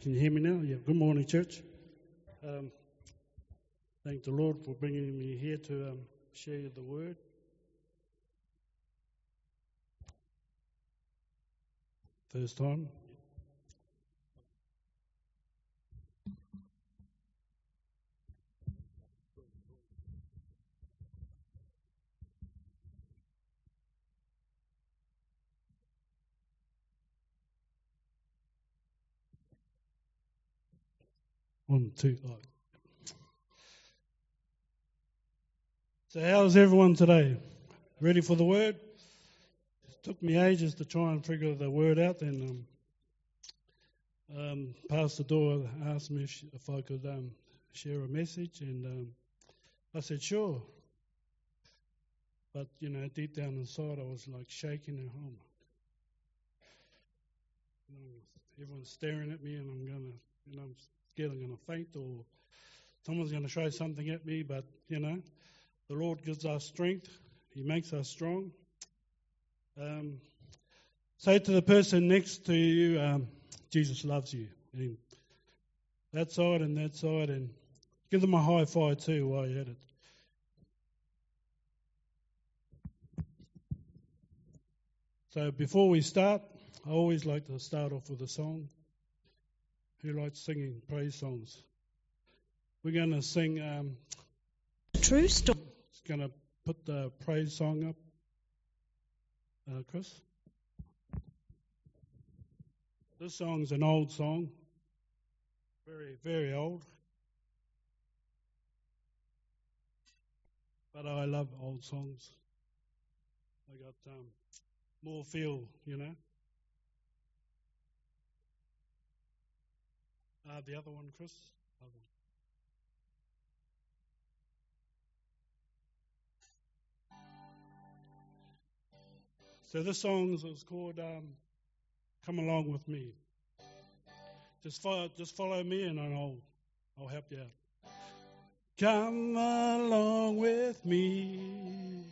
Can you hear me now? Yeah. Good morning, church. Um, thank the Lord for bringing me here to um, share the word. First time. One, two, oh. So, how's everyone today? Ready for the word? It took me ages to try and figure the word out. Then, um, um, Pastor Doyle asked me if, if I could um, share a message, and um, I said sure. But you know, deep down inside, I was like shaking at home. Everyone's staring at me, and I'm gonna, you know, I'm I'm going to faint or someone's going to throw something at me, but you know, the Lord gives us strength, He makes us strong. Um, say to the person next to you, um, Jesus loves you. And that side and that side, and give them a high five too while you're at it. So before we start, I always like to start off with a song who likes singing praise songs. We're going to sing. Um, True story. It's going to put the praise song up. Uh, Chris? This song's an old song. Very, very old. But I love old songs. I got um, more feel, you know. Uh, the other one, Chris? Other one. So this song is called um, "Come Along with Me." Just follow, just follow me, and I'll, I'll help you out. Come along with me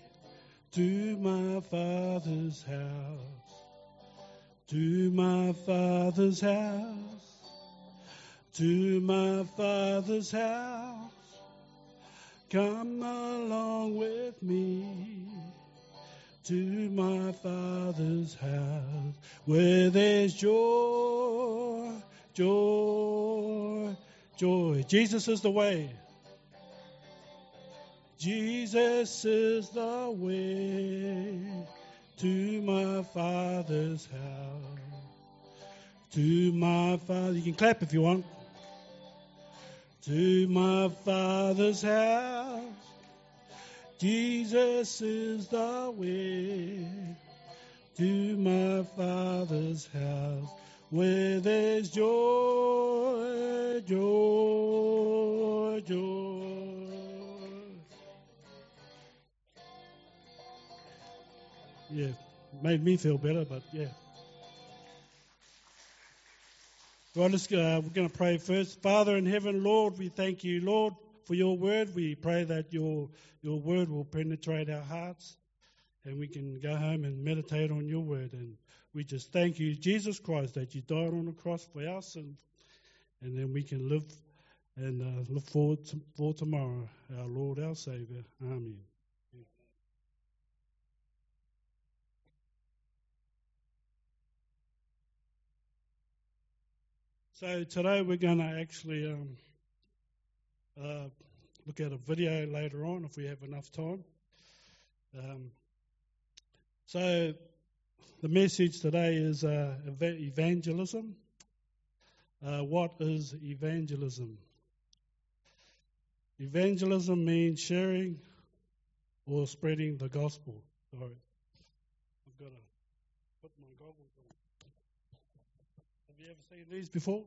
to my Father's house, to my Father's house to my Father's house. Come along with me to my Father's house where there's joy, joy, joy. Jesus is the way. Jesus is the way to my Father's house. To my Father. You can clap if you want to my Father's house. Jesus is the way to my Father's house where there's joy, joy, joy. Yeah, made me feel better, but yeah. Let's. Uh, we're going to pray first. Father in heaven, Lord, we thank you, Lord, for your word. We pray that your, your word will penetrate our hearts and we can go home and meditate on your word. And we just thank you, Jesus Christ, that you died on the cross for us and, and then we can live and uh, look forward to, for tomorrow, our Lord, our Savior. Amen. So today we're going to actually um, uh, look at a video later on if we have enough time. Um, so the message today is uh, evangelism. Uh, what is evangelism? Evangelism means sharing or spreading the gospel. Sorry, I've got to put my goggles on. Have you ever seen these before?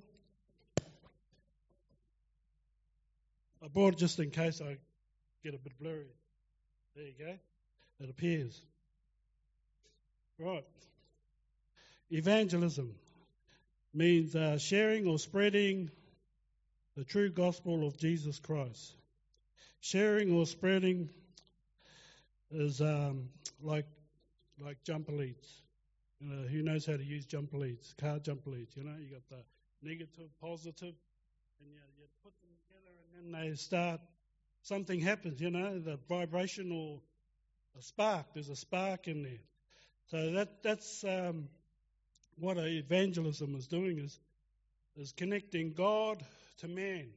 I brought it just in case I get a bit blurry. There you go. It appears. Right. Evangelism means uh, sharing or spreading the true gospel of Jesus Christ. Sharing or spreading is um, like like jumper leads. Uh, who knows how to use jumper leads? Car jumper leads. You know, you got the negative, positive, and you, you put them together, and then they start. Something happens, you know, the vibration or a spark. There's a spark in there. So that that's um, what evangelism is doing is is connecting God to man.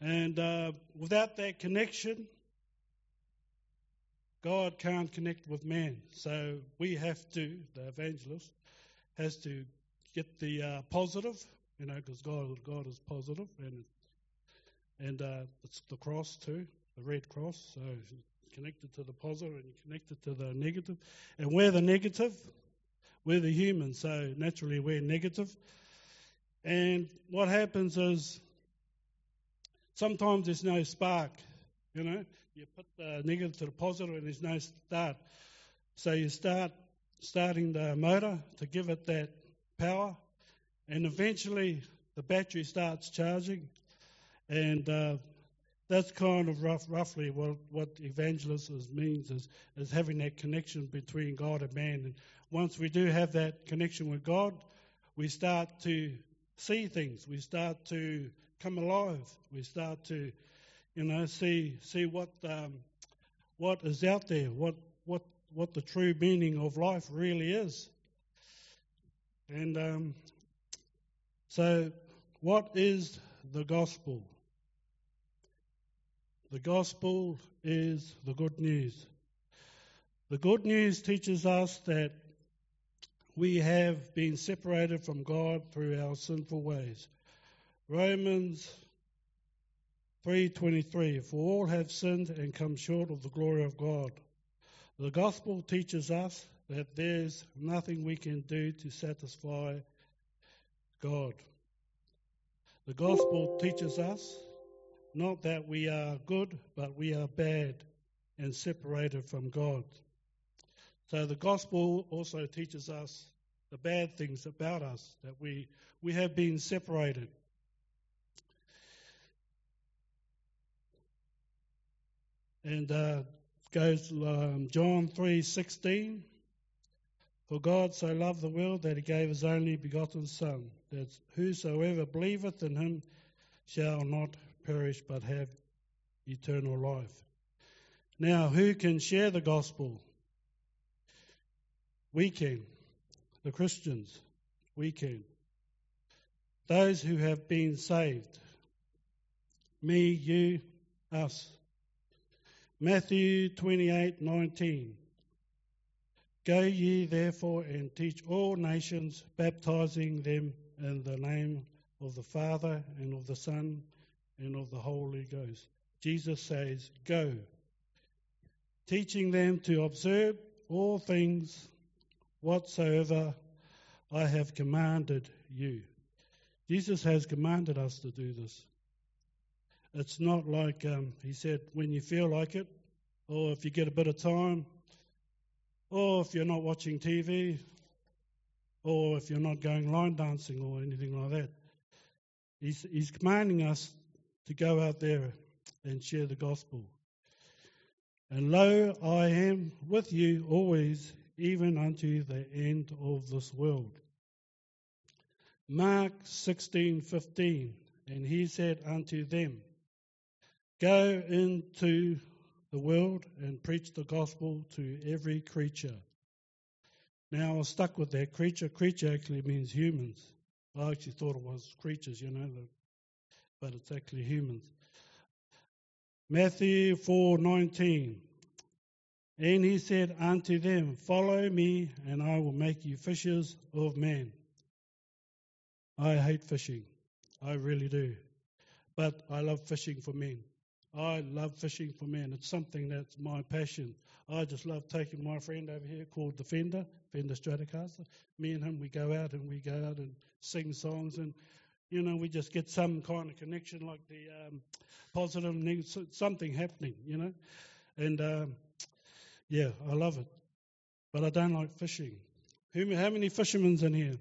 And uh, without that connection, God can't connect with man. So we have to, the evangelist, has to get the uh, positive, you know, because God, God is positive, and and uh, it's the cross too, the red cross. So connected to the positive and connected to the negative. And we're the negative, we're the human, so naturally we're negative. And what happens is sometimes there's no spark, you know. You put the negative to the positive and there's no start. So you start starting the motor to give it that power, and eventually the battery starts charging, and uh, that's kind of rough, roughly what, what evangelism means is, is having that connection between God and man. And once we do have that connection with God, we start to see things. We start to come alive. We start to, you know, see see what um, what is out there. What what what the true meaning of life really is. And um, so, what is the gospel? The gospel is the good news. The good news teaches us that we have been separated from God through our sinful ways. Romans 3:23 For all have sinned and come short of the glory of God. The gospel teaches us that there's nothing we can do to satisfy God. The gospel teaches us not that we are good, but we are bad and separated from God. So the gospel also teaches us the bad things about us, that we, we have been separated. And uh, goes um, John three sixteen. For God so loved the world that he gave his only begotten Son, that whosoever believeth in him shall not perish but have eternal life. Now, who can share the gospel? We can. The Christians. We can. Those who have been saved. Me, you, us. Matthew 28:19 Go ye therefore and teach all nations baptizing them in the name of the Father and of the Son and of the Holy Ghost. Jesus says, Go, teaching them to observe all things whatsoever I have commanded you. Jesus has commanded us to do this. It's not like um, he said, when you feel like it, or if you get a bit of time, or if you're not watching TV, or if you're not going line dancing or anything like that. He's, he's commanding us to go out there and share the gospel. And lo, I am with you always, even unto the end of this world. Mark 16:15 and he said unto them go into the world and preach the gospel to every creature now I was stuck with that creature creature actually means humans I actually thought it was creatures you know but it's actually humans. Matthew 4:19 And he said unto them, Follow me, and I will make you fishers of men. I hate fishing. I really do. But I love fishing for men. I love fishing for men. It's something that's my passion. I just love taking my friend over here called the Fender, Fender Stratocaster. Me and him, we go out and we go out and sing songs and you know, we just get some kind of connection, like the um, positive, something happening, you know. And um, yeah, I love it, but I don't like fishing. How many fishermen's in here?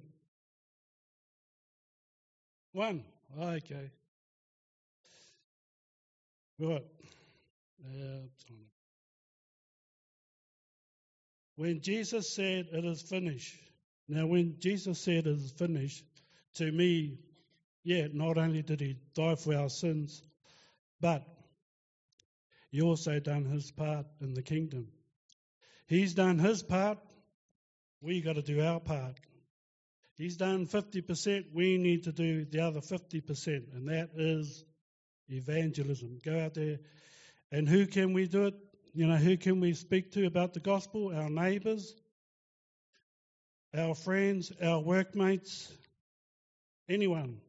One. Oh, okay. Right. Uh, when Jesus said it is finished, now when Jesus said it is finished, to me, yeah, not only did he die for our sins, but he also done his part in the kingdom. He's done his part, we got to do our part. He's done 50%, we need to do the other 50%, and that is evangelism. Go out there. And who can we do it? You know, who can we speak to about the gospel? Our neighbours, our friends, our workmates, anyone.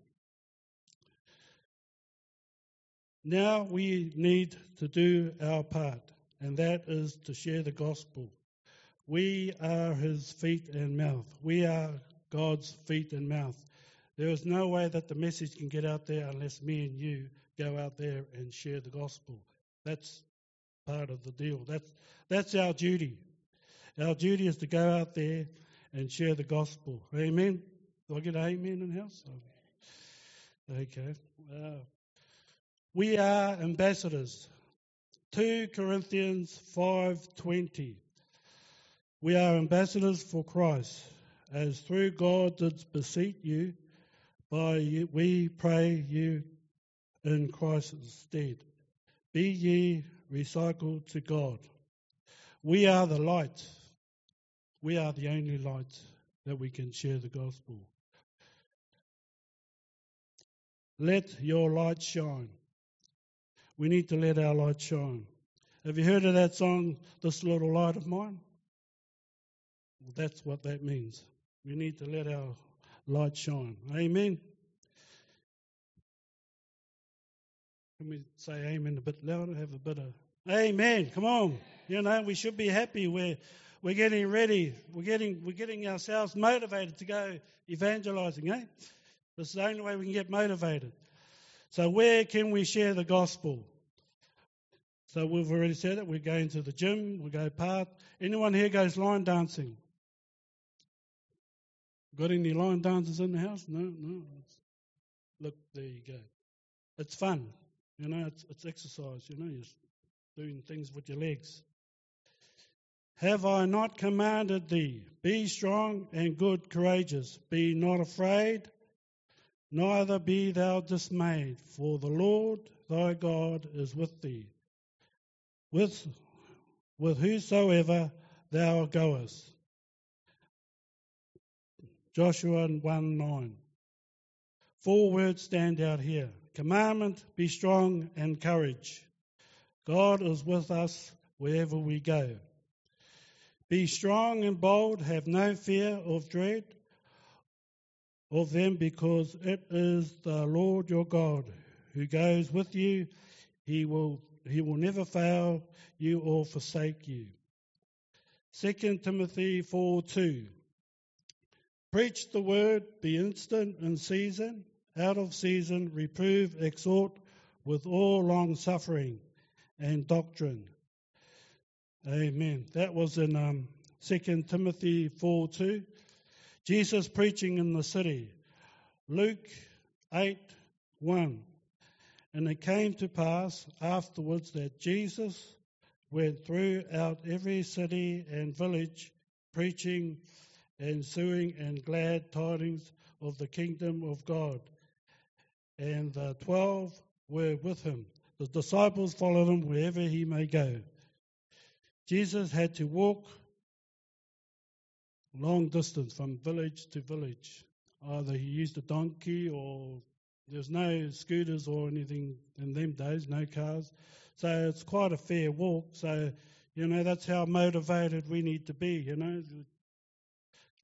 Now we need to do our part, and that is to share the gospel. We are his feet and mouth. We are God's feet and mouth. There is no way that the message can get out there unless me and you go out there and share the gospel. That's part of the deal. That's, that's our duty. Our duty is to go out there and share the gospel. Amen. Do I get amen in the house? Okay. We are ambassadors. 2 Corinthians 5:20. We are ambassadors for Christ, as through God did beseech you, by you, we pray you in Christ's stead. Be ye recycled to God. We are the light. We are the only light that we can share the gospel. Let your light shine. We need to let our light shine. Have you heard of that song, This Little Light of Mine? Well, that's what that means. We need to let our light shine. Amen. Can we say amen a bit louder? Have a bit of amen. Come on. You know, we should be happy. We're we're getting ready. We're getting we're getting ourselves motivated to go evangelizing, eh? This is the only way we can get motivated. So where can we share the gospel? So we've already said it. We're going to the gym. We go part. Anyone here goes line dancing? Got any line dancers in the house? No, no. Look, there you go. It's fun. You know, it's, it's exercise, you know, you're doing things with your legs. Have I not commanded thee? Be strong and good, courageous. Be not afraid, neither be thou dismayed, for the Lord thy God is with thee, with, with whosoever thou goest. Joshua 1 9. Four words stand out here commandment be strong and courage. God is with us wherever we go. Be strong and bold, have no fear of dread of them, because it is the Lord your God who goes with you. He will, he will never fail you or forsake you. 2 Timothy 4 2. Preach the word, be instant in season, out of season, reprove, exhort with all long suffering and doctrine. Amen. That was in um, 2 Timothy 4 2. Jesus preaching in the city. Luke 8 1. And it came to pass afterwards that Jesus went throughout every city and village, preaching and suing and glad tidings of the kingdom of God and the twelve were with him. The disciples followed him wherever he may go. Jesus had to walk long distance from village to village. Either he used a donkey or there's no scooters or anything in them days, no cars. So it's quite a fair walk. So, you know, that's how motivated we need to be, you know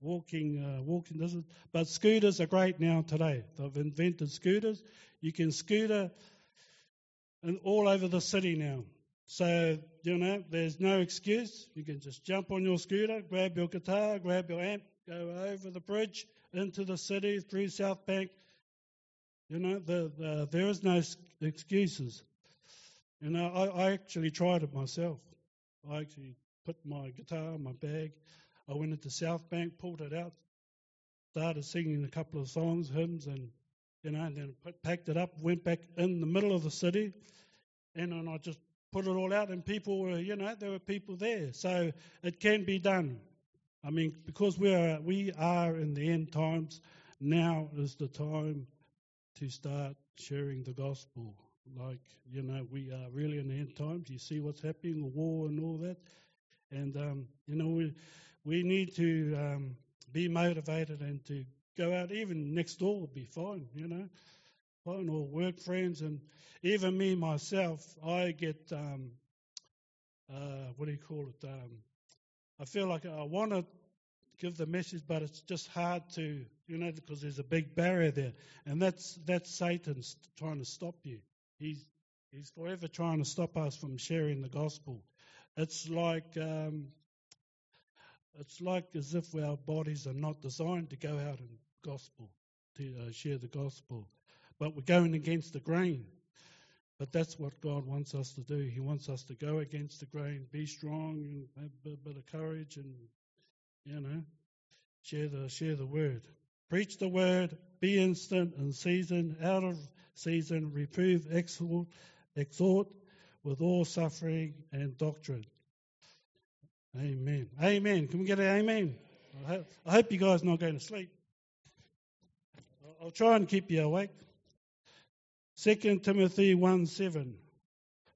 walking, uh, walking. But scooters are great now today. They've invented scooters. You can scooter and all over the city now. So, you know, there's no excuse. You can just jump on your scooter, grab your guitar, grab your amp, go over the bridge into the city through South Bank. You know, the, the, there is no excuses. You know, I, I actually tried it myself. I actually put my guitar in my bag I went into South Bank, pulled it out, started singing a couple of songs, hymns, and you know, and then put, packed it up, went back in the middle of the city, and then I just put it all out, and people were, you know, there were people there, so it can be done. I mean, because we are we are in the end times, now is the time to start sharing the gospel. Like, you know, we are really in the end times. You see what's happening, the war and all that. And, um, you know, we, we need to um, be motivated and to go out, even next door would be fine, you know, fine, or work friends. And even me, myself, I get, um, uh, what do you call it? Um, I feel like I want to give the message, but it's just hard to, you know, because there's a big barrier there, and that's that's Satan's trying to stop you. He's he's forever trying to stop us from sharing the gospel. It's like um, it's like as if our bodies are not designed to go out and gospel to uh, share the gospel, but we're going against the grain. But that's what God wants us to do. He wants us to go against the grain, be strong, and have a bit of courage, and you know, share the share the word. Preach the word, be instant and season, out of season, reprove, exhort, exhort with all suffering and doctrine. Amen. Amen. Can we get an amen? I hope, you guys are not going to sleep. I'll try and keep you awake. 2 Timothy 1 7.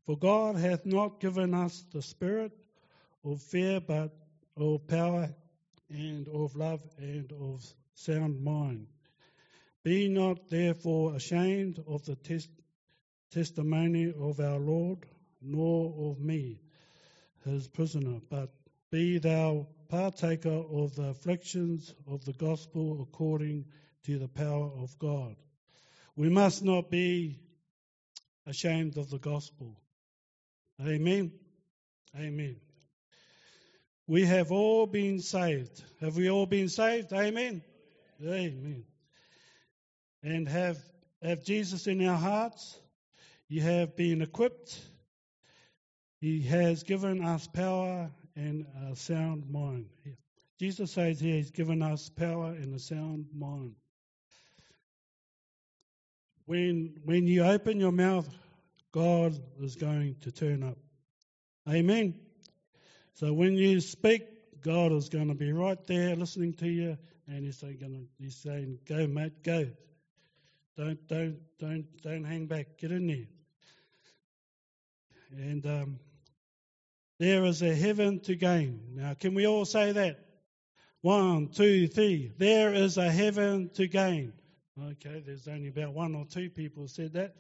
For God hath not given us the spirit of fear, but of power and of love and of sound mind. Be not therefore ashamed of the tes- testimony of our Lord, nor of me, his prisoner, but be thou partaker of the afflictions of the gospel according to the power of God. We must not be ashamed of the gospel. Amen. Amen. We have all been saved. Have we all been saved? Amen. Amen. And have have Jesus in our hearts. You have been equipped. He has given us power and a sound mind. Jesus says here he's given us power and a sound mind. When when you open your mouth, God is going to turn up. Amen. So when you speak, God is going to be right there listening to you, and He's saying, He's saying, "Go, mate, go. Don't, don't, don't, don't hang back. Get in there." And um, there is a heaven to gain. Now, can we all say that? One, two, three. There is a heaven to gain. Okay, there's only about one or two people said that.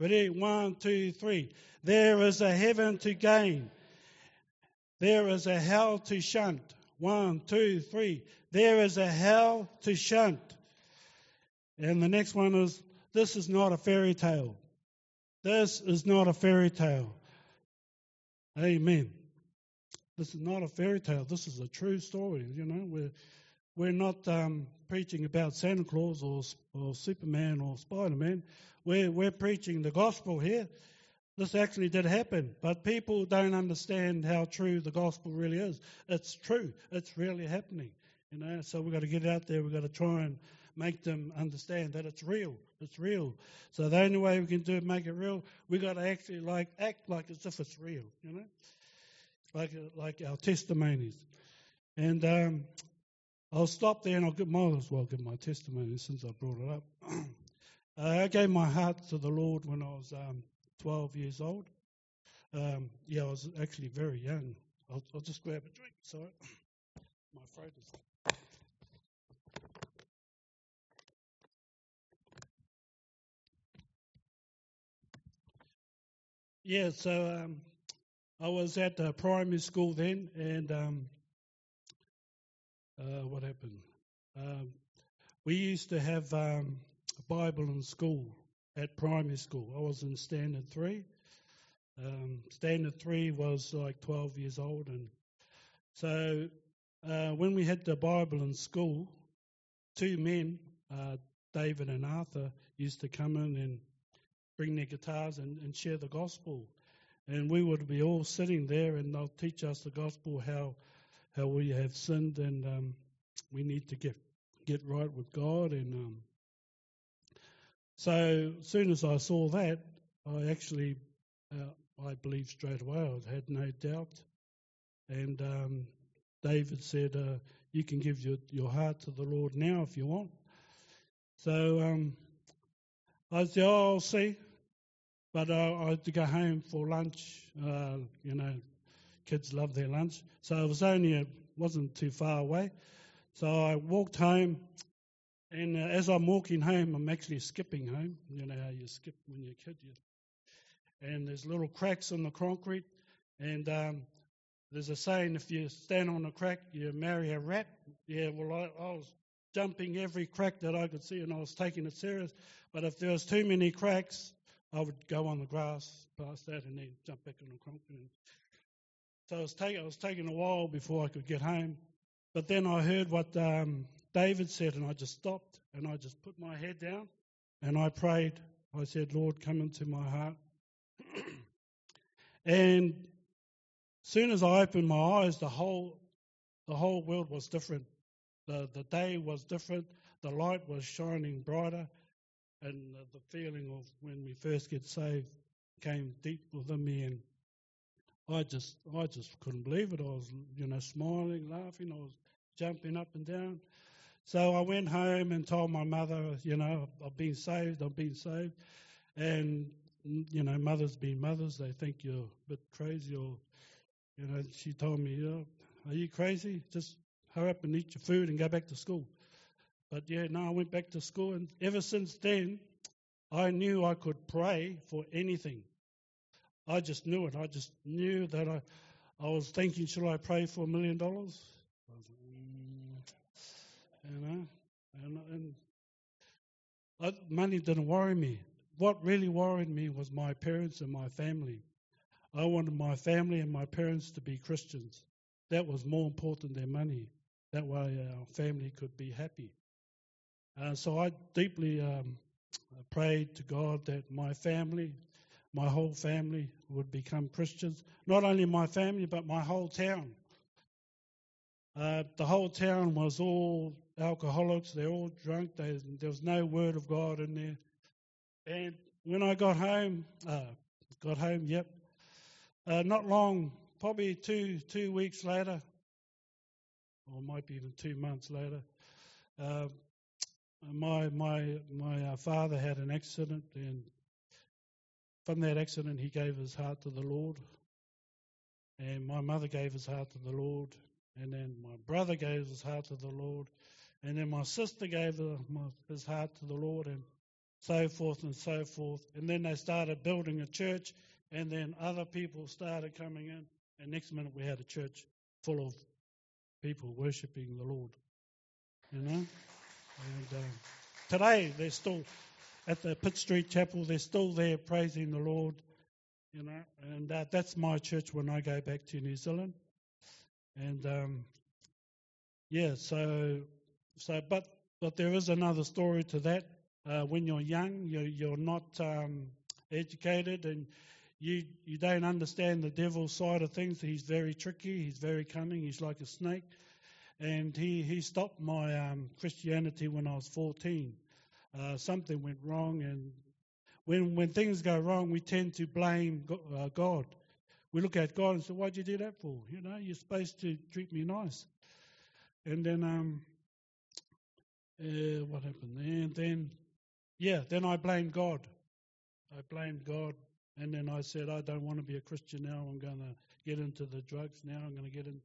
Ready? One, two, three. There is a heaven to gain. There is a hell to shunt. One, two, three. There is a hell to shunt. And the next one is this is not a fairy tale. This is not a fairy tale. Amen. This is not a fairy tale. This is a true story. You know, we're we're not um, preaching about Santa Claus or, or Superman or Spider Man. We're we're preaching the gospel here. This actually did happen, but people don't understand how true the gospel really is. It's true. It's really happening. You know, so we've got to get out there. We've got to try and make them understand that it's real. It's real. So the only way we can do it, make it real, we've got to actually like act like as if it's real. You know, like like our testimonies. And um, I'll stop there, and I'll get, might as well give my testimony since I brought it up. uh, I gave my heart to the Lord when I was um, 12 years old. Um, yeah, I was actually very young. I'll, I'll just grab a drink. Sorry, my throat is. Yeah, so um, I was at uh, primary school then, and um, uh, what happened? Um, we used to have um, a Bible in school, at primary school. I was in standard three. Um, standard three was like 12 years old, and so uh, when we had the Bible in school, two men, uh, David and Arthur, used to come in and bring their guitars and, and share the gospel, and we would be all sitting there, and they'll teach us the gospel how how we have sinned and um, we need to get get right with God and um, so as soon as I saw that, I actually, uh, I believed straight away. I had no doubt. And um, David said, uh, "You can give your, your heart to the Lord now if you want." So um, I said, oh, I'll see. But I had to go home for lunch. Uh, you know, kids love their lunch. So it was only, it wasn't too far away. So I walked home, and uh, as I'm walking home, I'm actually skipping home. You know how you skip when you're a kid. You, and there's little cracks in the concrete, and um, there's a saying: if you stand on a crack, you marry a rat. Yeah, well, I, I was jumping every crack that I could see, and I was taking it serious. But if there was too many cracks, I would go on the grass past that and then jump back on the concrete. So it was, take, it was taking a while before I could get home. But then I heard what um, David said, and I just stopped and I just put my head down and I prayed. I said, Lord, come into my heart. and as soon as I opened my eyes, the whole the whole world was different. The the day was different. The light was shining brighter, and uh, the feeling of when we first get saved came deep within me, and I just I just couldn't believe it. I was you know smiling, laughing. I was jumping up and down. So I went home and told my mother, you know, I've been saved. I've been saved, and mm, you know, mothers being mothers, they think you're a bit crazy, or you know, she told me, oh, are you crazy? Just hurry up and eat your food and go back to school. But yeah, no, I went back to school, and ever since then, I knew I could pray for anything. I just knew it. I just knew that I, I was thinking, should I pray for a million dollars? Mm, you know, and, and I, money didn't worry me. What really worried me was my parents and my family. I wanted my family and my parents to be Christians. That was more important than money. That way, our family could be happy. Uh, so I deeply um, prayed to God that my family, my whole family, would become Christians. Not only my family, but my whole town. Uh, the whole town was all alcoholics. They're all drunk. They, there was no word of God in there. And when I got home, uh, got home, yep. Uh, not long, probably two two weeks later, or might be even two months later, uh, my my my uh, father had an accident, and from that accident, he gave his heart to the Lord. And my mother gave his heart to the Lord, and then my brother gave his heart to the Lord, and then my sister gave his heart to the Lord, and so forth and so forth. And then they started building a church, and then other people started coming in, and next minute we had a church full of people worshiping the Lord. You know? And uh, today they're still at the Pitt Street Chapel. They're still there praising the Lord. You know, and uh, that's my church when I go back to New Zealand. And um, yeah, so so but but there is another story to that. Uh, when you're young, you're, you're not um, educated, and you you don't understand the devil's side of things. He's very tricky. He's very cunning. He's like a snake and he, he stopped my um, Christianity when I was 14. Uh, something went wrong, and when when things go wrong, we tend to blame uh, God. We look at God and say, "Why'd you do that for? You know, you're supposed to treat me nice." And then, um, uh, what happened? And then, yeah, then I blamed God. I blamed God, and then I said, "I don't want to be a Christian now. I'm going to get into the drugs now. I'm going to get in."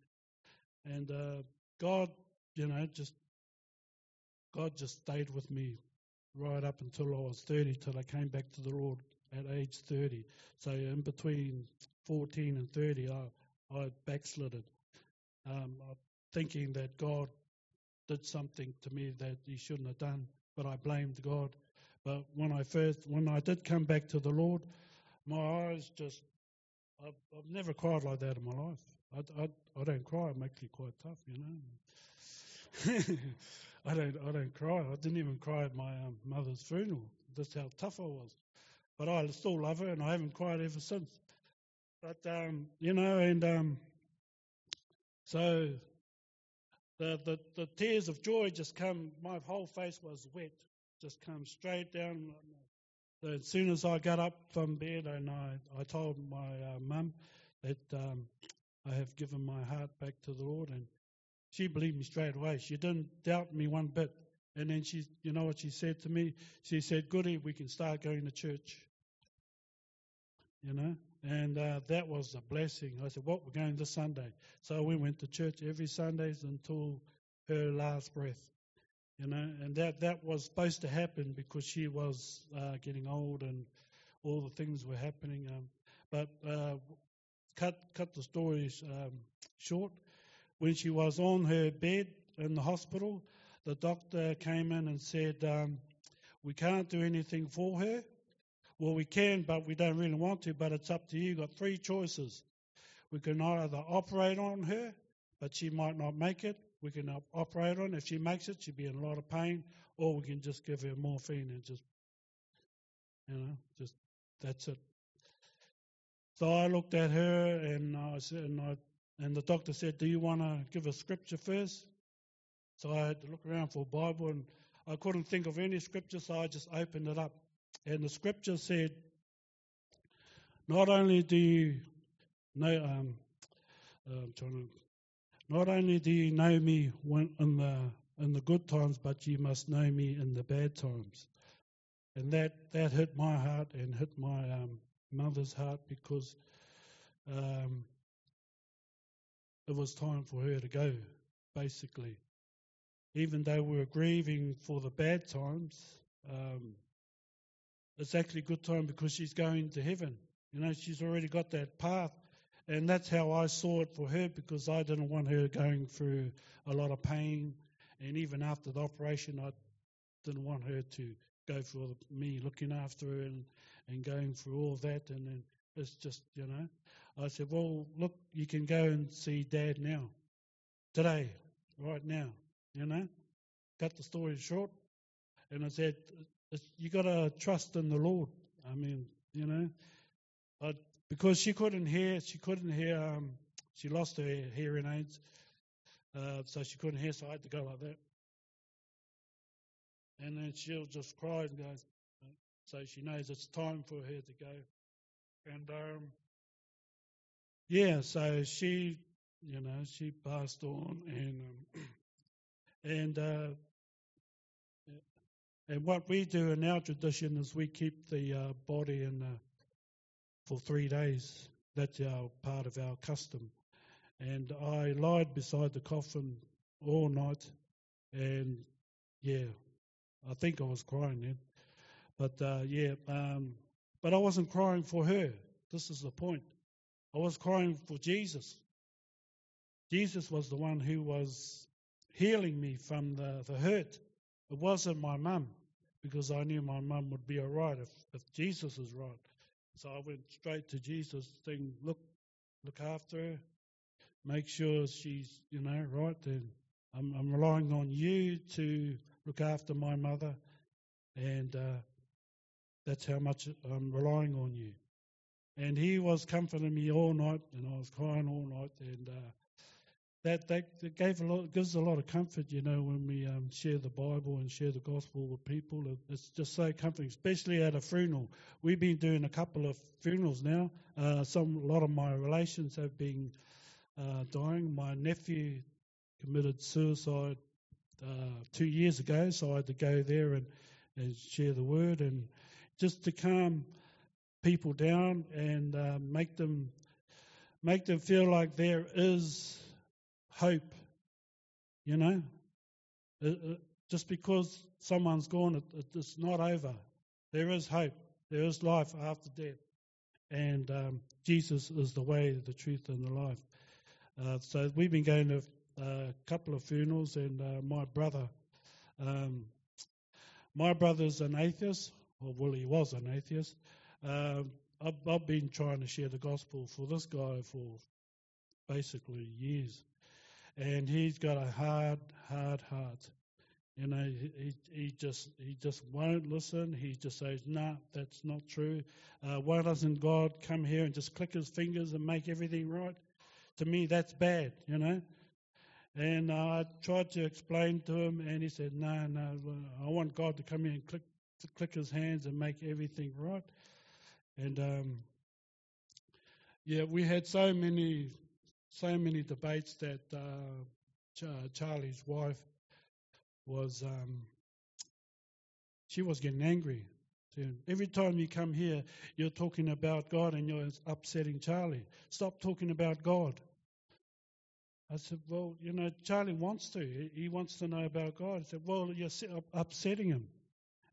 And uh, God, you know, just God just stayed with me right up until I was 30, till I came back to the Lord at age 30. So in between 14 and 30, I, I backslided, um, thinking that God did something to me that He shouldn't have done, but I blamed God. But when I first, when I did come back to the Lord, my eyes just, I've, I've never cried like that in my life. I, I, I don't cry. I'm actually quite tough, you know. I don't I don't cry. I didn't even cry at my um, mother's funeral. That's how tough I was. But I still love her, and I haven't cried ever since. But um, you know, and um, so the, the the tears of joy just come. My whole face was wet, just come straight down. So as soon as I got up from bed, and I I told my uh, mum that um, I have given my heart back to the Lord. And she believed me straight away. She didn't doubt me one bit. And then she, you know what she said to me? She said, Goody, we can start going to church. You know? And uh, that was a blessing. I said, What? We're going this Sunday. So we went to church every Sundays until her last breath. You know, and that, that was supposed to happen because she was uh, getting old and all the things were happening. Um, but uh, cut cut the story um, short. When she was on her bed in the hospital, the doctor came in and said, um, "We can't do anything for her. Well, we can, but we don't really want to. But it's up to you. You've got three choices. We can either operate on her, but she might not make it. We can op- operate on. If she makes it, she'll be in a lot of pain, or we can just give her morphine and just, you know, just that's it." So I looked at her and I said, and, I, and the doctor said, "Do you want to give a scripture first? So I had to look around for a Bible, and I couldn't think of any scripture, so I just opened it up, and the scripture said, "Not only do you know, um, uh, I'm trying to, not only do you know me when in the in the good times, but you must know me in the bad times." And that that hit my heart and hit my um, mother's heart because um, it was time for her to go, basically. Even though we were grieving for the bad times, um, it's actually a good time because she's going to heaven. You know, she's already got that path. And that's how I saw it for her because I didn't want her going through a lot of pain. And even after the operation, I didn't want her to go for me looking after her and and going through all that. And then it's just, you know, I said, well, look, you can go and see Dad now, today, right now, you know. Cut the story short. And I said, you got to trust in the Lord. I mean, you know, I, because she couldn't hear, she couldn't hear, um, she lost her hearing aids, uh, so she couldn't hear, so I had to go like that. And then she'll just cry and go, so she knows it's time for her to go. And um, yeah, so she, you know, she passed on, and um, and uh, and what we do in our tradition is we keep the uh, body in for three days. That's our part of our custom. And I lied beside the coffin all night, and yeah, I think I was crying then. But uh, yeah, um, but I wasn't crying for her. This is the point. I was crying for Jesus. Jesus was the one who was healing me from the, the hurt. It wasn't my mum, because I knew my mum would be all right if, if Jesus is right. So I went straight to Jesus, saying, "Look, look after her, make sure she's, you know, right." And I'm, I'm relying on you to look after my mother, and uh, that's how much I'm relying on you. And he was comforting me all night, and I was crying all night, and uh, that, that gave a lot, gives a lot of comfort, you know, when we um, share the Bible and share the gospel with people. It's just so comforting, especially at a funeral. We've been doing a couple of funerals now. Uh, some, a lot of my relations have been uh, dying. My nephew committed suicide uh, two years ago, so I had to go there and, and share the word and just to calm people down and uh, make them make them feel like there is hope. You know, it, uh, it, uh, just because someone's gone, it, it's not over. There is hope. There is life after death, and um, Jesus is the way, the truth, and the life. Uh, so we've been going to a couple of funerals, and uh, my brother, um, my brother's an atheist or well, he was an atheist. Um, I've, I've been trying to share the gospel for this guy for basically years, and he's got a hard, hard heart. You know, he, he just he just won't listen. He just says, "No, nah, that's not true." Uh, why doesn't God come here and just click his fingers and make everything right? To me, that's bad. You know. And uh, I tried to explain to him, and he said, "No, no, I want God to come in and click click his hands and make everything right. And um, yeah, we had so many, so many debates that uh, Ch- Charlie's wife was um, she was getting angry. Every time you come here, you're talking about God and you're upsetting Charlie. Stop talking about God. I said, Well, you know, Charlie wants to. He wants to know about God. I said, Well, you're upsetting him.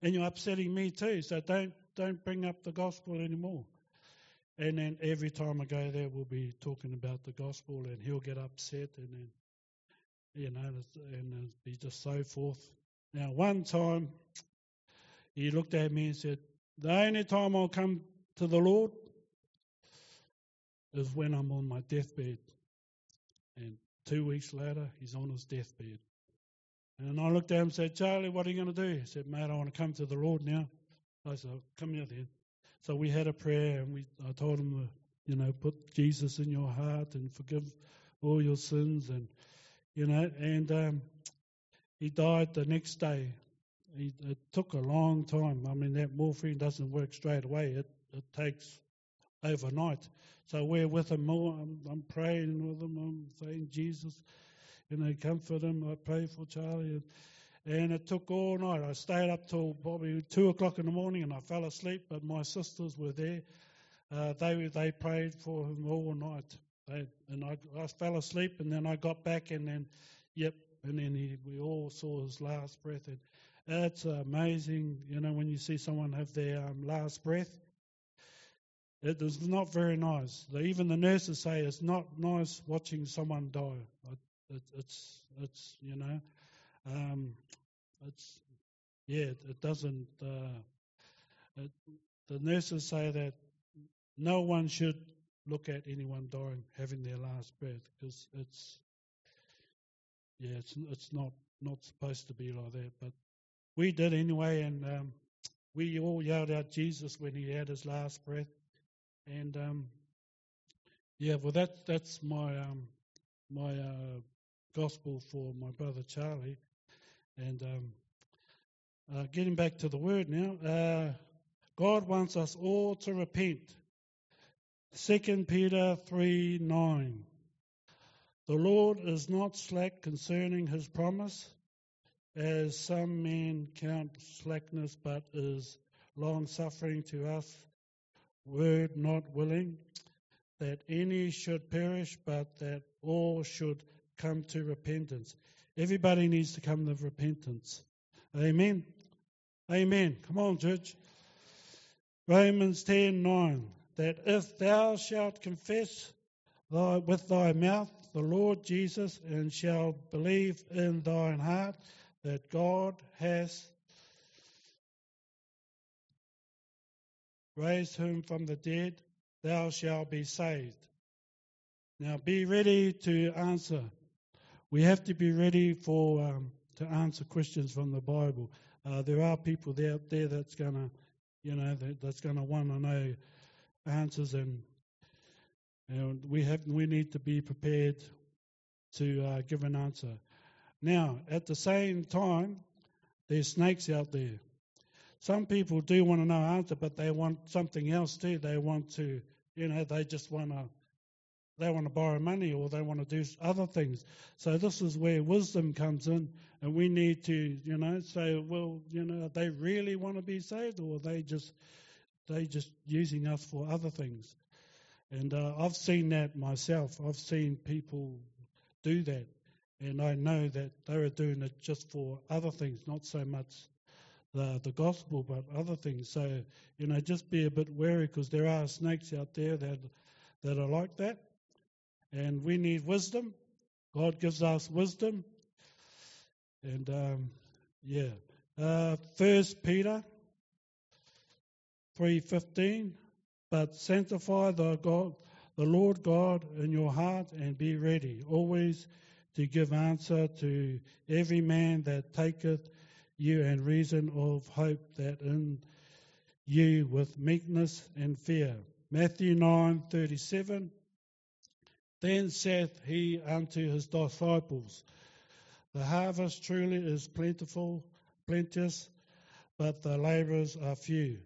And you're upsetting me too. So don't, don't bring up the gospel anymore. And then every time I go there, we'll be talking about the gospel and he'll get upset and then, you know, and be just so forth. Now, one time, he looked at me and said, The only time I'll come to the Lord is when I'm on my deathbed. And two weeks later, he's on his deathbed. And I looked at him and said, Charlie, what are you going to do? He said, Mate, I want to come to the Lord now. I said, Come here then. So we had a prayer and we, I told him to, you know, put Jesus in your heart and forgive all your sins. And, you know, and um, he died the next day. He, it took a long time. I mean, that morphine doesn't work straight away. It, it takes overnight. So we're with him more. I'm, I'm praying with him. I'm saying, Jesus, you know, comfort him. I pray for Charlie. And, and it took all night. I stayed up till probably 2 o'clock in the morning and I fell asleep, but my sisters were there. Uh, they they prayed for him all night. They, and I, I fell asleep and then I got back and then, yep, and then he, we all saw his last breath. And it's amazing, you know, when you see someone have their um, last breath. It is not very nice. Even the nurses say it's not nice watching someone die. It, it's, it's, you know, um, it's, yeah, it doesn't. Uh, it, the nurses say that no one should look at anyone dying, having their last breath, because it's, yeah, it's it's not not supposed to be like that. But we did anyway, and um, we all yelled out Jesus when he had his last breath. And um, yeah, well, that's that's my um, my uh, gospel for my brother Charlie. And um, uh, getting back to the word now, uh, God wants us all to repent. Second Peter three nine. The Lord is not slack concerning his promise as some men count slackness, but is long suffering to us, word not willing that any should perish, but that all should come to repentance. Everybody needs to come to repentance. Amen. Amen. Come on, church. Romans ten nine. That if thou shalt confess thy, with thy mouth the Lord Jesus and shalt believe in thine heart that God has raised him from the dead, thou shalt be saved. Now be ready to answer. We have to be ready for um, to answer questions from the Bible. Uh, there are people there, there that's to, you know, that, that's to want to know answers, and, and we have we need to be prepared to uh, give an answer. Now, at the same time, there's snakes out there. Some people do want to know answer, but they want something else too. They want to, you know, they just want to, they want to borrow money or they want to do other things. So this is where wisdom comes in, and we need to, you know, say, well, you know, they really want to be saved, or they just, they just using us for other things. And uh, I've seen that myself. I've seen people do that. And I know that they were doing it just for other things, not so much the, the gospel, but other things. So, you know, just be a bit wary because there are snakes out there that, that are like that. And we need wisdom. God gives us wisdom. And, um, yeah. Uh, First Peter 3.15 But sanctify the God, the Lord God in your heart and be ready, always to give answer to every man that taketh you and reason of hope that in you with meekness and fear. Matthew 9:37 Then saith he unto his disciples, The harvest truly is plentiful, plenteous, but the laborers are few.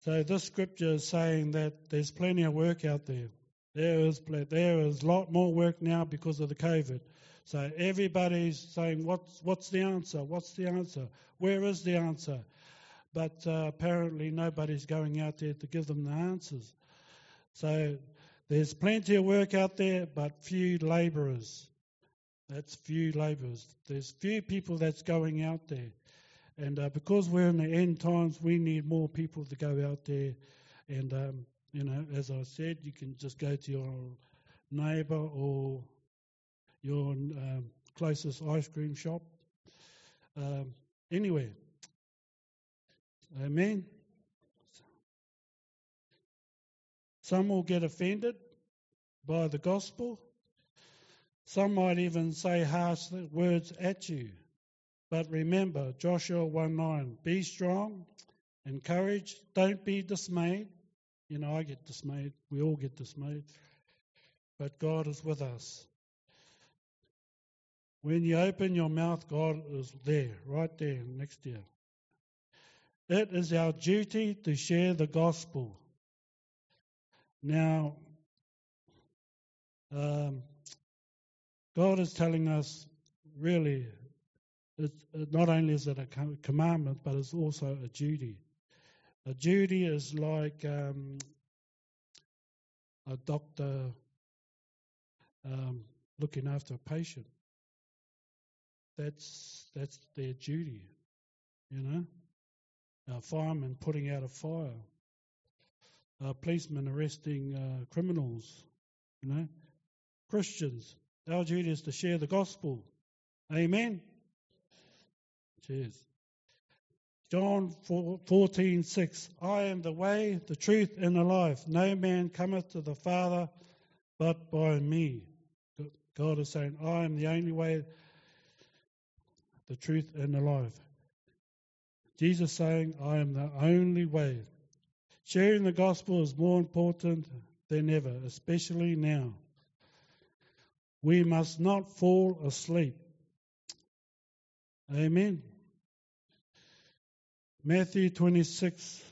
So this scripture is saying that there's plenty of work out there. There is there is a lot more work now because of the COVID. So everybody's saying, what's, what's the answer? What's the answer? Where is the answer? But uh, apparently nobody's going out there to give them the answers. So there's plenty of work out there, but few labourers. That's few labourers. There's few people that's going out there. And uh, because we're in the end times, we need more people to go out there. And, um, you know, as I said, you can just go to your neighbour or your um, closest ice cream shop, um, anywhere. Amen. Some will get offended by the gospel. Some might even say harsh words at you. But remember, Joshua 1 9, be strong, encourage, don't be dismayed. You know, I get dismayed. We all get dismayed. But God is with us. When you open your mouth, God is there, right there next to you. It is our duty to share the gospel. Now, um, God is telling us really, not only is it a commandment, but it's also a duty. A duty is like um, a doctor um, looking after a patient. That's that's their duty, you know. A fireman putting out a fire, a policeman arresting uh, criminals, you know. Christians, our duty is to share the gospel. Amen. Cheers. John 14, 6. I am the way, the truth, and the life. No man cometh to the Father but by me. God is saying, I am the only way, the truth, and the life. Jesus saying, I am the only way. Sharing the gospel is more important than ever, especially now. We must not fall asleep. Amen. Matthew 26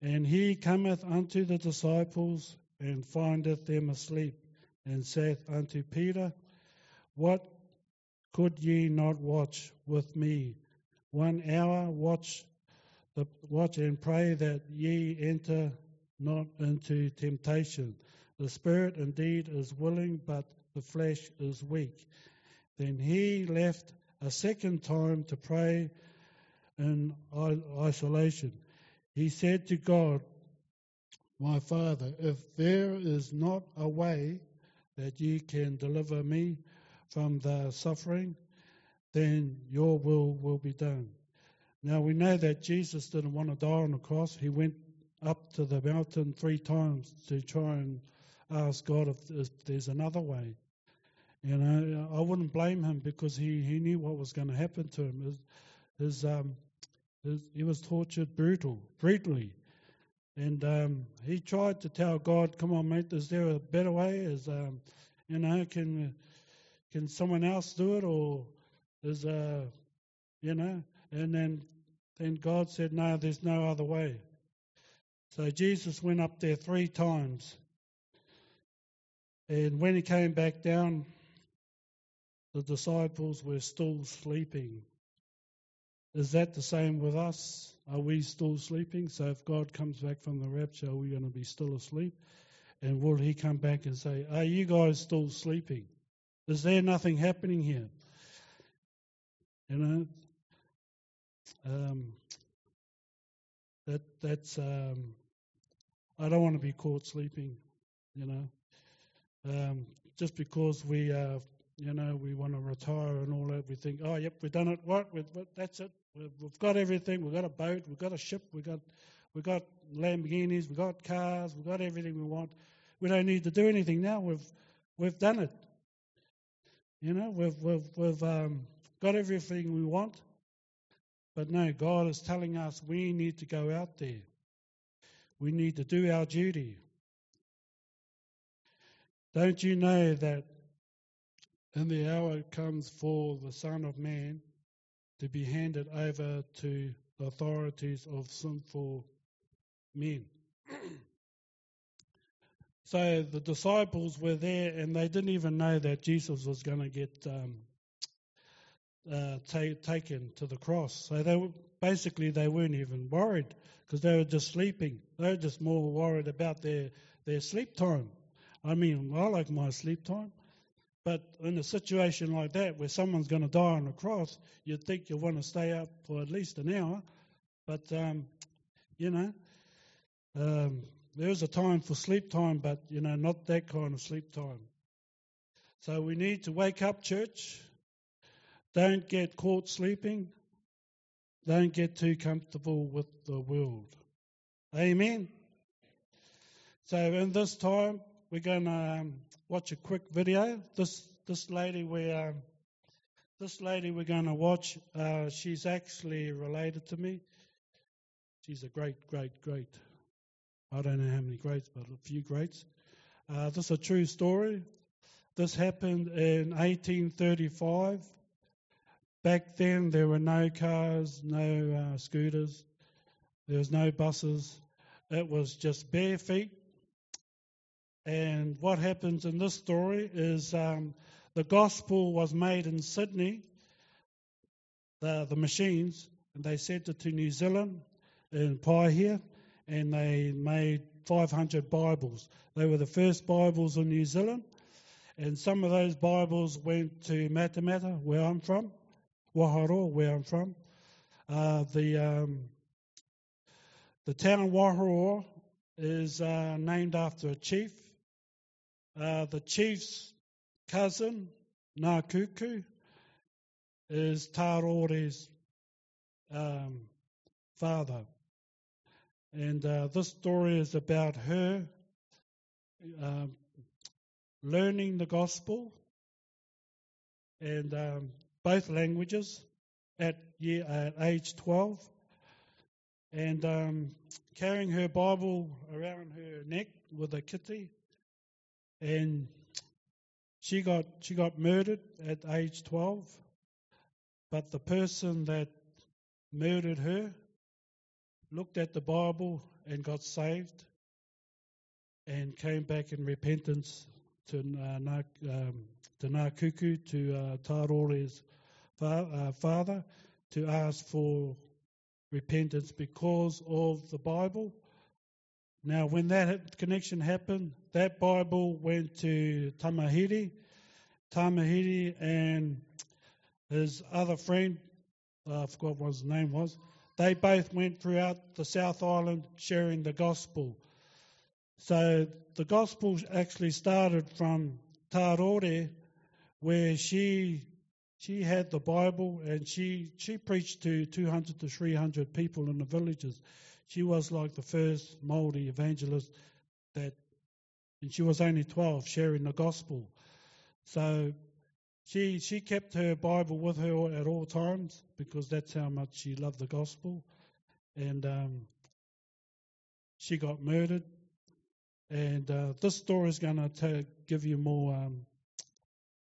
And he cometh unto the disciples and findeth them asleep, and saith unto Peter, What could ye not watch with me one hour? Watch, the, watch and pray that ye enter not into temptation. The spirit indeed is willing, but the flesh is weak. Then he left a second time to pray in isolation. He said to God, My Father, if there is not a way that ye can deliver me from the suffering, then your will will be done. Now we know that Jesus didn't want to die on the cross. He went up to the mountain three times to try and ask God if, if there's another way. You know, I wouldn't blame him because he, he knew what was going to happen to him. His, his, um, his, he was tortured brutal, brutally. And um, he tried to tell God, come on, mate, is there a better way? Is, um, you know, can, can someone else do it? Or is, uh, you know, and then, then God said, no, there's no other way. So Jesus went up there three times. And when he came back down, the disciples were still sleeping. Is that the same with us? Are we still sleeping? So if God comes back from the rapture, are we going to be still asleep? And will he come back and say, Are you guys still sleeping? Is there nothing happening here? You know, um, that that's um, I don't want to be caught sleeping. You know, um, just because we uh, you know we want to retire and all that, we think, oh, yep, we've done it. What? We've, that's it. We've, we've got everything. We've got a boat. We've got a ship. We've got we've got Lamborghinis. We've got cars. We've got everything we want. We don't need to do anything now. We've we've done it. You know, we've we've we've um, got everything we want. But no, God is telling us we need to go out there. We need to do our duty. Don't you know that in the hour comes for the Son of Man to be handed over to the authorities of sinful men? So the disciples were there, and they didn't even know that Jesus was going to get um, uh, ta- taken to the cross. So they were, basically they weren't even worried because they were just sleeping. They were just more worried about their their sleep time. I mean, I like my sleep time, but in a situation like that where someone's going to die on the cross, you'd think you'd want to stay up for at least an hour. But um, you know, um, there is a time for sleep time, but you know, not that kind of sleep time. So we need to wake up, church. Don't get caught sleeping. Don't get too comfortable with the world. Amen. So in this time, we're going to um, watch a quick video. This this lady we um, this lady we're going to watch. Uh, she's actually related to me. She's a great, great, great. I don't know how many greats, but a few greats. Uh, this is a true story. This happened in 1835. Back then, there were no cars, no uh, scooters, there was no buses. It was just bare feet. And what happens in this story is um, the gospel was made in Sydney, the, the machines, and they sent it to New Zealand in Paihia, and they made 500 Bibles. They were the first Bibles in New Zealand, and some of those Bibles went to Matamata, where I'm from. Waharo, where I'm from. Uh, the um, the town Waharo is uh, named after a chief. Uh, the chief's cousin, Ngakuku, is Tarore's um, father. And uh, this story is about her um, learning the gospel and um, both languages at year at age 12 and um, carrying her Bible around her neck with a kitty. And she got she got murdered at age 12 but the person that murdered her looked at the Bible and got saved and came back in repentance to uh, um, to Ngakuku, to uh, Tarore's fa- uh, father, to ask for repentance because of the Bible. Now, when that connection happened, that Bible went to Tamahiri. Tamahiri and his other friend, uh, I forgot what his name was, they both went throughout the South Island sharing the gospel. So the gospel actually started from Tarore where she she had the Bible and she she preached to 200 to 300 people in the villages. She was like the first Maori evangelist that, and she was only 12 sharing the gospel. So she she kept her Bible with her at all times because that's how much she loved the gospel, and um, she got murdered. And uh, this story is going to give you more um,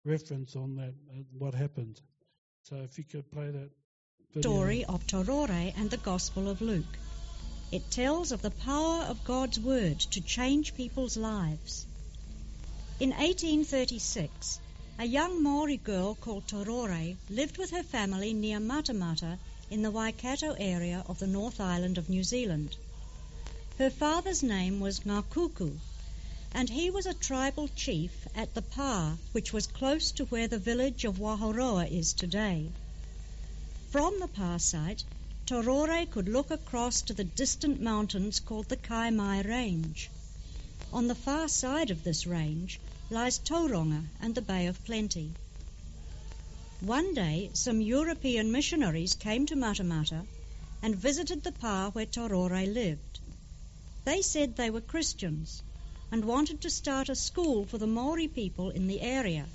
reference on that, uh, what happened. So if you could play that video. Story of Torore and the Gospel of Luke. It tells of the power of God's Word to change people's lives. In 1836, a young Maori girl called Torore lived with her family near Matamata in the Waikato area of the North Island of New Zealand. Her father's name was Ngakuku, and he was a tribal chief at the Pa, which was close to where the village of Waharoa is today. From the Pa site, Torore could look across to the distant mountains called the Kaimai Range. On the far side of this range lies Tauranga and the Bay of Plenty. One day, some European missionaries came to Matamata and visited the Pa where Torore lived. They said they were Christians and wanted to start a school for the Maori people in the area.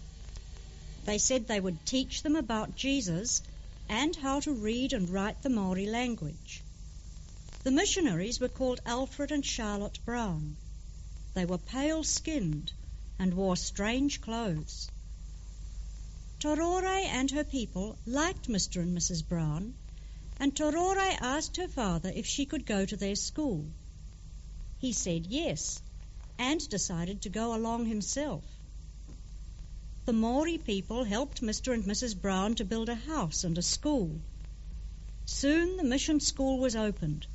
They said they would teach them about Jesus and how to read and write the Maori language. The missionaries were called Alfred and Charlotte Brown. They were pale skinned and wore strange clothes. Torore and her people liked Mr. and Mrs. Brown, and Torore asked her father if she could go to their school. He said yes, and decided to go along himself. The Maori people helped Mr. and Mrs. Brown to build a house and a school. Soon the mission school was opened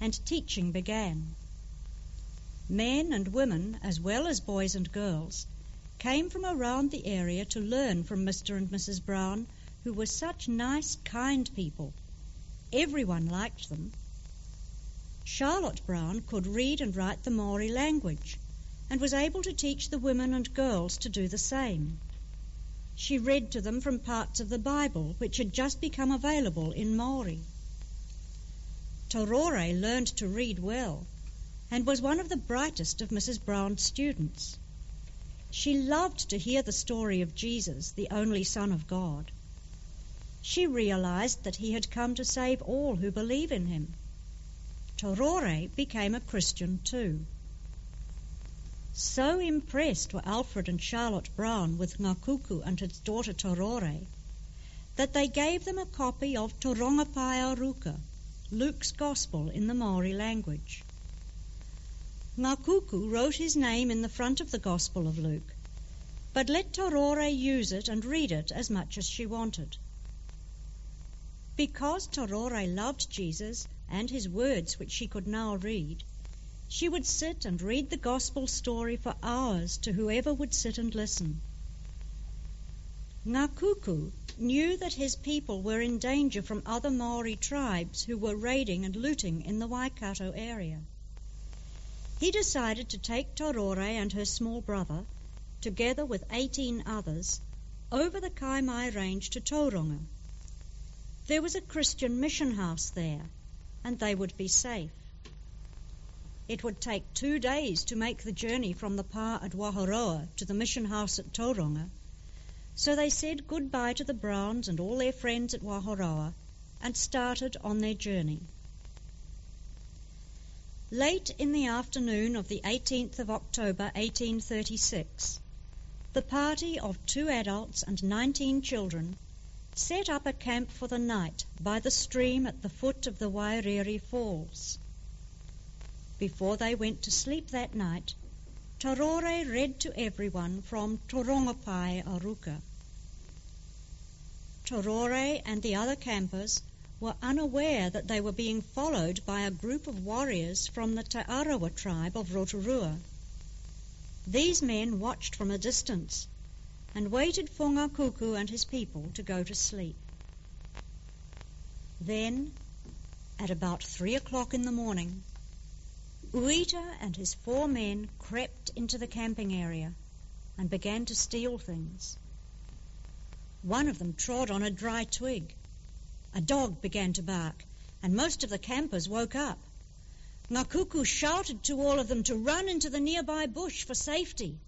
and teaching began. Men and women, as well as boys and girls, came from around the area to learn from Mr. and Mrs. Brown, who were such nice, kind people. Everyone liked them. Charlotte Brown could read and write the Maori language and was able to teach the women and girls to do the same. She read to them from parts of the Bible which had just become available in Maori. Torore learned to read well and was one of the brightest of Mrs. Brown's students. She loved to hear the story of Jesus, the only Son of God. She realized that he had come to save all who believe in him. Torore became a Christian too. So impressed were Alfred and Charlotte Brown with Ngakuku and his daughter Torore that they gave them a copy of Torongapaea Ruka, Luke's Gospel in the Maori language. Ngakuku wrote his name in the front of the Gospel of Luke, but let Torore use it and read it as much as she wanted. Because Torore loved Jesus and his words which she could now read, she would sit and read the gospel story for hours to whoever would sit and listen. Ngakuku knew that his people were in danger from other Maori tribes who were raiding and looting in the Waikato area. He decided to take Torore and her small brother, together with 18 others, over the Kaimai Range to Tauranga. There was a Christian mission house there, and they would be safe. It would take two days to make the journey from the pa at Waharoa to the mission house at Tauranga, so they said goodbye to the Browns and all their friends at Waharoa and started on their journey. Late in the afternoon of the 18th of October 1836, the party of two adults and 19 children set up a camp for the night by the stream at the foot of the Wairere Falls. Before they went to sleep that night, Torore read to everyone from Torongapaea Aruka. Torore and the other campers were unaware that they were being followed by a group of warriors from the Te Arawa tribe of Rotorua. These men watched from a distance and waited for Ngakuku and his people to go to sleep. Then, at about three o'clock in the morning, Uita and his four men crept into the camping area and began to steal things. One of them trod on a dry twig. A dog began to bark, and most of the campers woke up. Ngakuku shouted to all of them to run into the nearby bush for safety.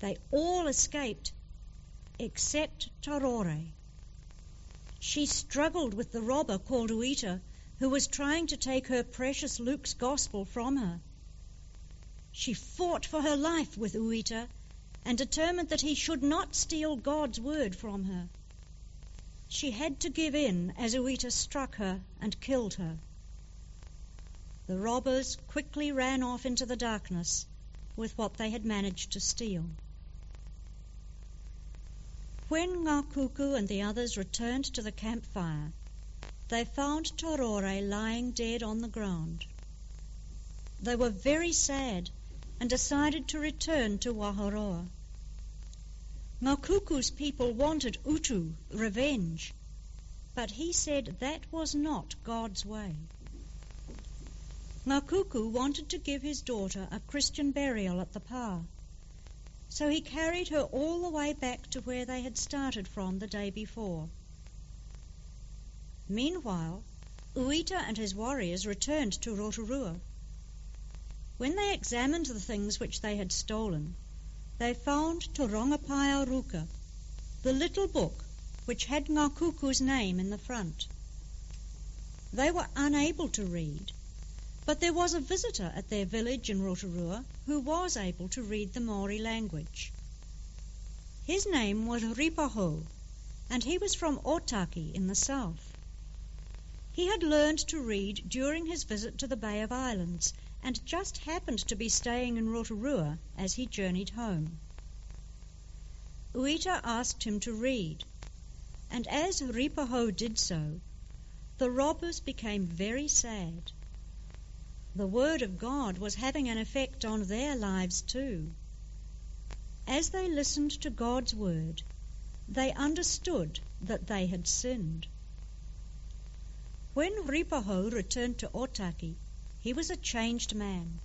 They all escaped, except Torore. She struggled with the robber called Uita, who was trying to take her precious Luke's gospel from her. She fought for her life with Uita and determined that he should not steal God's word from her. She had to give in as Uita struck her and killed her. The robbers quickly ran off into the darkness with what they had managed to steal. When Ngakuku and the others returned to the campfire, they found Torore lying dead on the ground. They were very sad and decided to return to Waharoa. Ngakuku's people wanted Utu, revenge, but he said that was not God's way. Ngakuku wanted to give his daughter a Christian burial at the Pa, so he carried her all the way back to where they had started from the day before. Meanwhile, Uita and his warriors returned to Rotorua. When they examined the things which they had stolen, they found Torongapaea Ruka, the little book which had Ngakuku's name in the front. They were unable to read, but there was a visitor at their village in Rotorua who was able to read the Maori language. His name was Ripahau, and he was from Otaki in the south. He had learned to read during his visit to the Bay of Islands and just happened to be staying in Rotorua as he journeyed home. Uita asked him to read, and as Ripahau did so, the robbers became very sad. The Word of God was having an effect on their lives too. As they listened to God's Word, they understood that they had sinned. When Ripahau returned to Otaki, he was a changed man.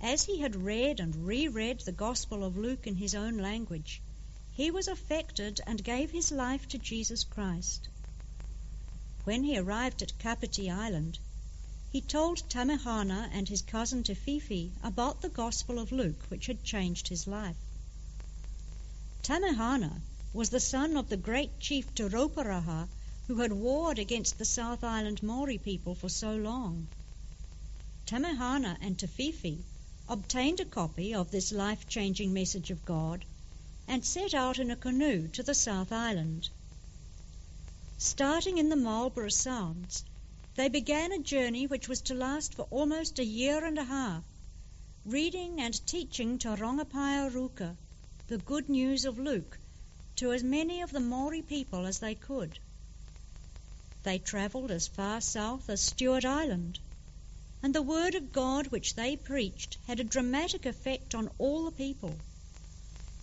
As he had read and reread the Gospel of Luke in his own language, he was affected and gave his life to Jesus Christ. When he arrived at Kapiti Island, he told Tamihana and his cousin Te Whiwhi about the Gospel of Luke, which had changed his life. Tamihana was the son of the great chief Te Rauparaha who had warred against the South Island Maori people for so long. Tamihana and Te Whiwhi obtained a copy of this life changing message of God and set out in a canoe to the South Island. Starting in the Marlborough Sounds, they began a journey which was to last for almost a year and a half, reading and teaching Te Rongopaea Ruka, the good news of Luke, to as many of the Maori people as they could. They travelled as far south as Stewart Island, and the word of God which they preached had a dramatic effect on all the people.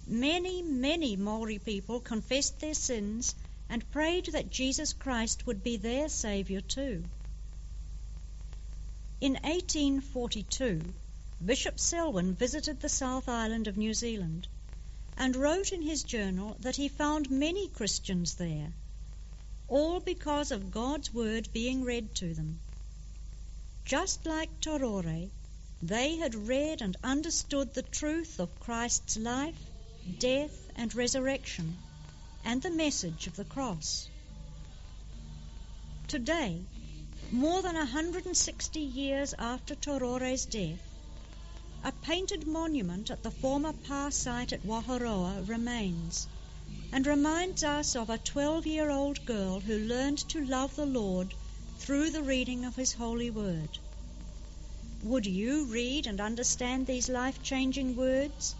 Many, many Maori people confessed their sins and prayed that Jesus Christ would be their Saviour too. In 1842, Bishop Selwyn visited the South Island of New Zealand and wrote in his journal that he found many Christians there, all because of God's Word being read to them. Just like Torore, they had read and understood the truth of Christ's life, death, and resurrection and the message of the cross. Today, more than 160 years after Torore's death, a painted monument at the former pa site at Waharoa remains and reminds us of a 12 year old girl who learned to love the Lord through the reading of His holy word. Would you read and understand these life changing words?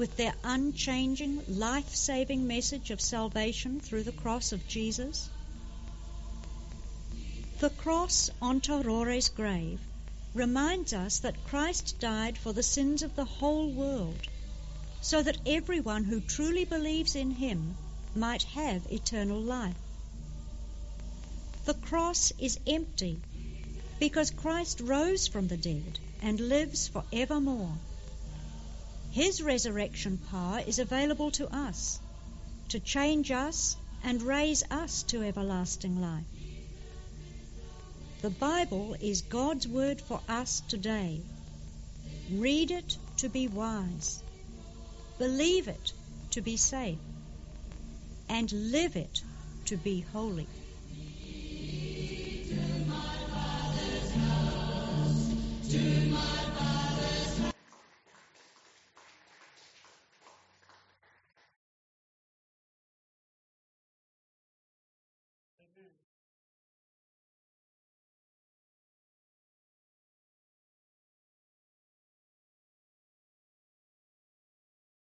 with their unchanging, life saving message of salvation through the cross of Jesus? The cross on Torore's grave reminds us that Christ died for the sins of the whole world, so that everyone who truly believes in him might have eternal life. The cross is empty because Christ rose from the dead and lives forevermore. His resurrection power is available to us to change us and raise us to everlasting life. The Bible is God's word for us today. Read it to be wise, believe it to be safe, and live it to be holy.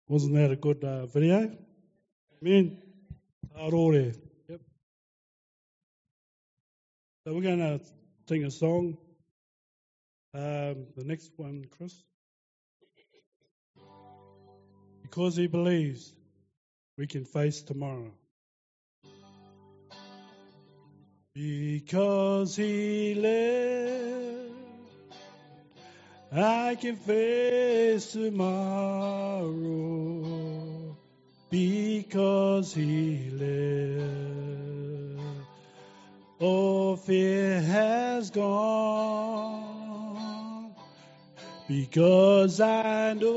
Wasn't that a good uh, video? Amen. Arore. Yep. So we're going to sing a song. Um, the next one, Chris. Because he believes, we can face tomorrow. Because he lives, I can face tomorrow. Because he lives, all fear has gone. Because I know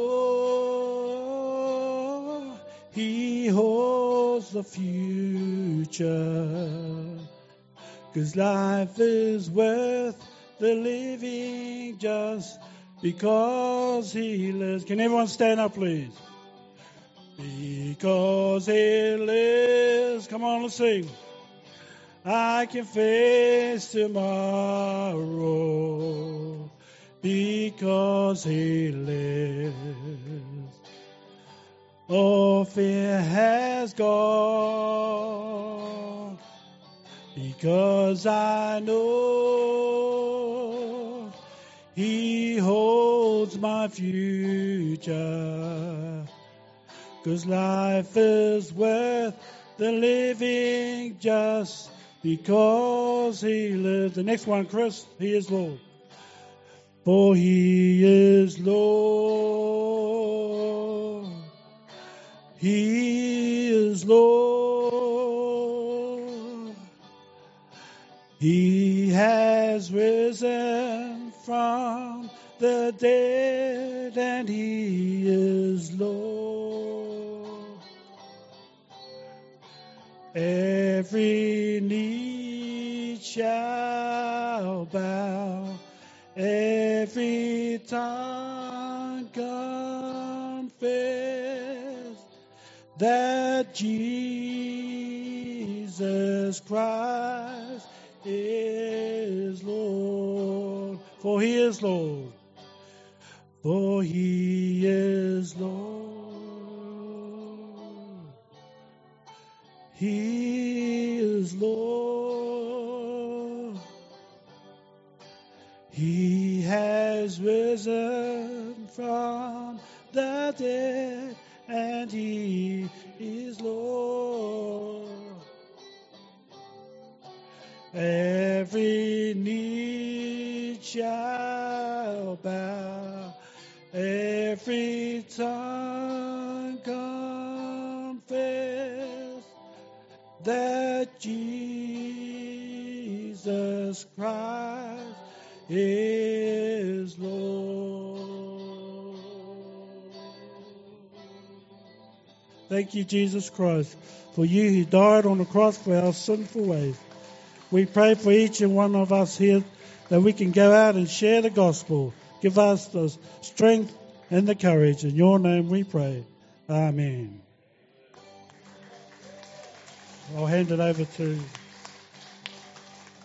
oh, he holds the future. Cause life is worth the living just because he lives. Can everyone stand up, please? Because he lives. Come on, let's sing. I can face tomorrow because he lives. All fear has gone because I know he holds my future. Cause life is worth the living just because he lives. The next one, Chris, he is Lord. For he is Lord. He is Lord. He has risen from the dead and he is Lord. Every knee shall tongue confess that Jesus Christ is Lord. For he is Lord. For he is Lord. He is Lord. Has risen from the dead and he is Lord. Every knee shall bow, every tongue confess that Jesus Christ is Thank you, Jesus Christ, for you who died on the cross for our sinful ways. We pray for each and one of us here that we can go out and share the gospel. Give us the strength and the courage. In your name we pray. Amen. I'll hand it over to